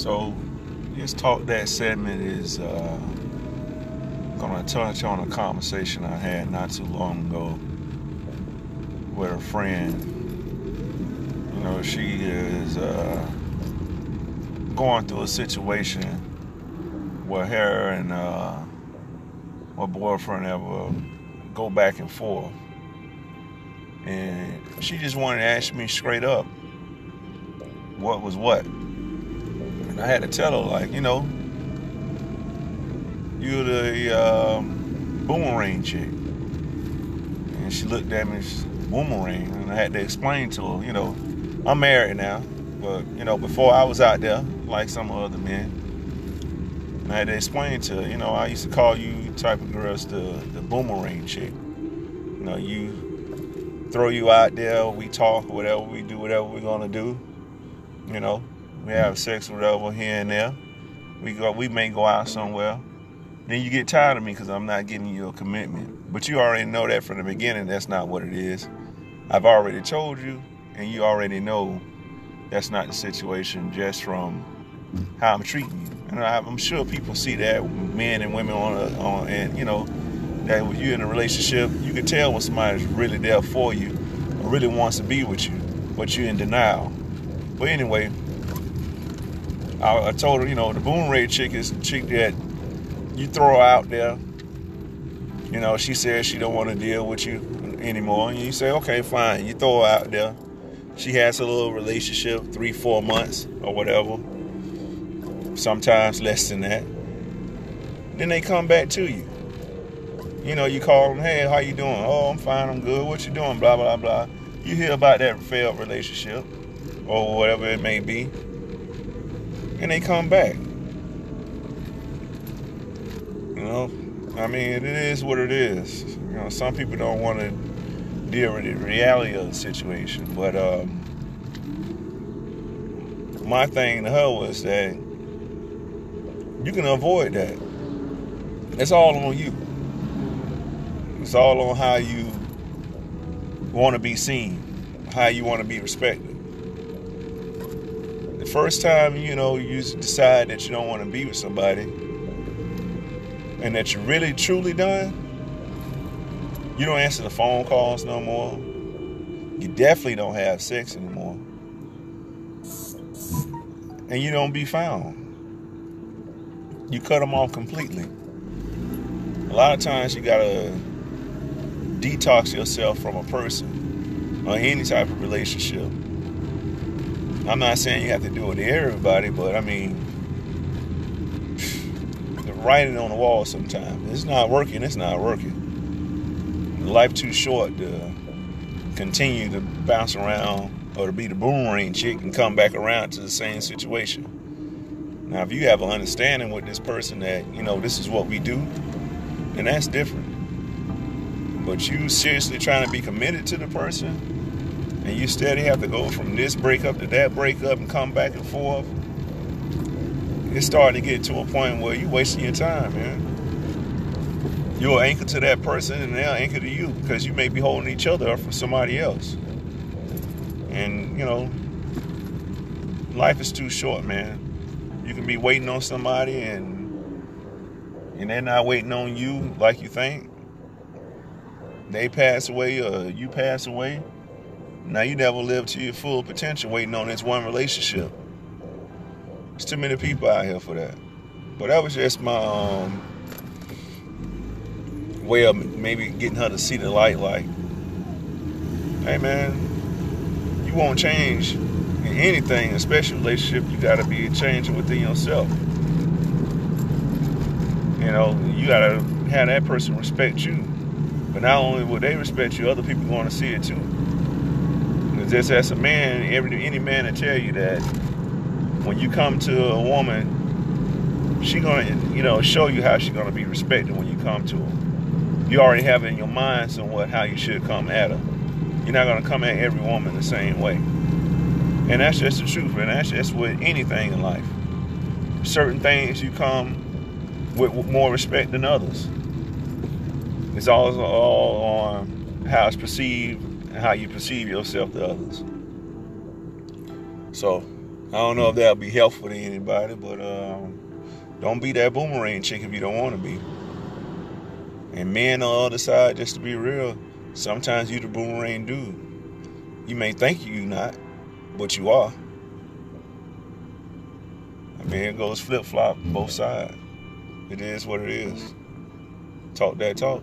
So, this talk that segment is uh, gonna touch on a conversation I had not too long ago with a friend. You know, she is uh, going through a situation where her and uh, my boyfriend ever go back and forth. And she just wanted to ask me straight up what was what. I had to tell her, like, you know, you're the um, boomerang chick. And she looked at me, boomerang. And I had to explain to her, you know, I'm married now. But, you know, before I was out there, like some other men, and I had to explain to her, you know, I used to call you type of girls the, the boomerang chick. You know, you throw you out there, we talk, whatever, we do whatever we're gonna do. You know, we have sex, whatever, here and there. We go, we may go out somewhere. Then you get tired of me because I'm not giving you a commitment. But you already know that from the beginning. That's not what it is. I've already told you, and you already know that's not the situation just from how I'm treating you. And I'm sure people see that men and women on, a, on and you know that when you're in a relationship, you can tell when somebody's really there for you or really wants to be with you, but you're in denial. But anyway, I, I told her, you know, the boomerang chick is the chick that you throw out there. You know, she says she don't want to deal with you anymore, and you say, okay, fine. You throw her out there. She has a little relationship, three, four months or whatever. Sometimes less than that. Then they come back to you. You know, you call them, hey, how you doing? Oh, I'm fine, I'm good. What you doing? Blah blah blah. You hear about that failed relationship or whatever it may be, and they come back. You know, I mean, it is what it is. You know, some people don't want to deal with the reality of the situation, but um, my thing to her was that you can avoid that. It's all on you. It's all on how you want to be seen, how you want to be respected. First time, you know, you decide that you don't want to be with somebody and that you're really truly done, you don't answer the phone calls no more. You definitely don't have sex anymore. And you don't be found. You cut them off completely. A lot of times you gotta detox yourself from a person or any type of relationship. I'm not saying you have to do it to everybody, but I mean, the writing on the wall sometimes. It's not working, it's not working. Life too short to continue to bounce around or to be the boomerang chick and come back around to the same situation. Now, if you have an understanding with this person that, you know, this is what we do, then that's different. But you seriously trying to be committed to the person, and you steady have to go from this breakup to that breakup and come back and forth, it's starting to get to a point where you're wasting your time, man. You're anchored to that person, and they're anchored to you because you may be holding each other up for somebody else. And, you know, life is too short, man. You can be waiting on somebody and and they're not waiting on you like you think. They pass away or you pass away. Now you never live to your full potential waiting on this one relationship. There's too many people out here for that. But that was just my um, way of maybe getting her to see the light like, hey man, you won't change in anything, especially relationship, you gotta be changing within yourself. You know, you gotta have that person respect you. But not only will they respect you, other people going to see it too. Just as a man, every any man will tell you that when you come to a woman, she gonna you know show you how she's gonna be respected when you come to her. You already have in your mind somewhat how you should come at her. You're not gonna come at every woman the same way. And that's just the truth, and that's just with anything in life. Certain things you come with more respect than others. It's all, all on how it's perceived and how you perceive yourself to others. So, I don't know if that'll be helpful to anybody, but um, don't be that boomerang chick if you don't want to be. And men on the other side, just to be real, sometimes you the boomerang dude. You may think you not, but you are. I mean, it goes flip flop both sides. It is what it is. Talk that talk.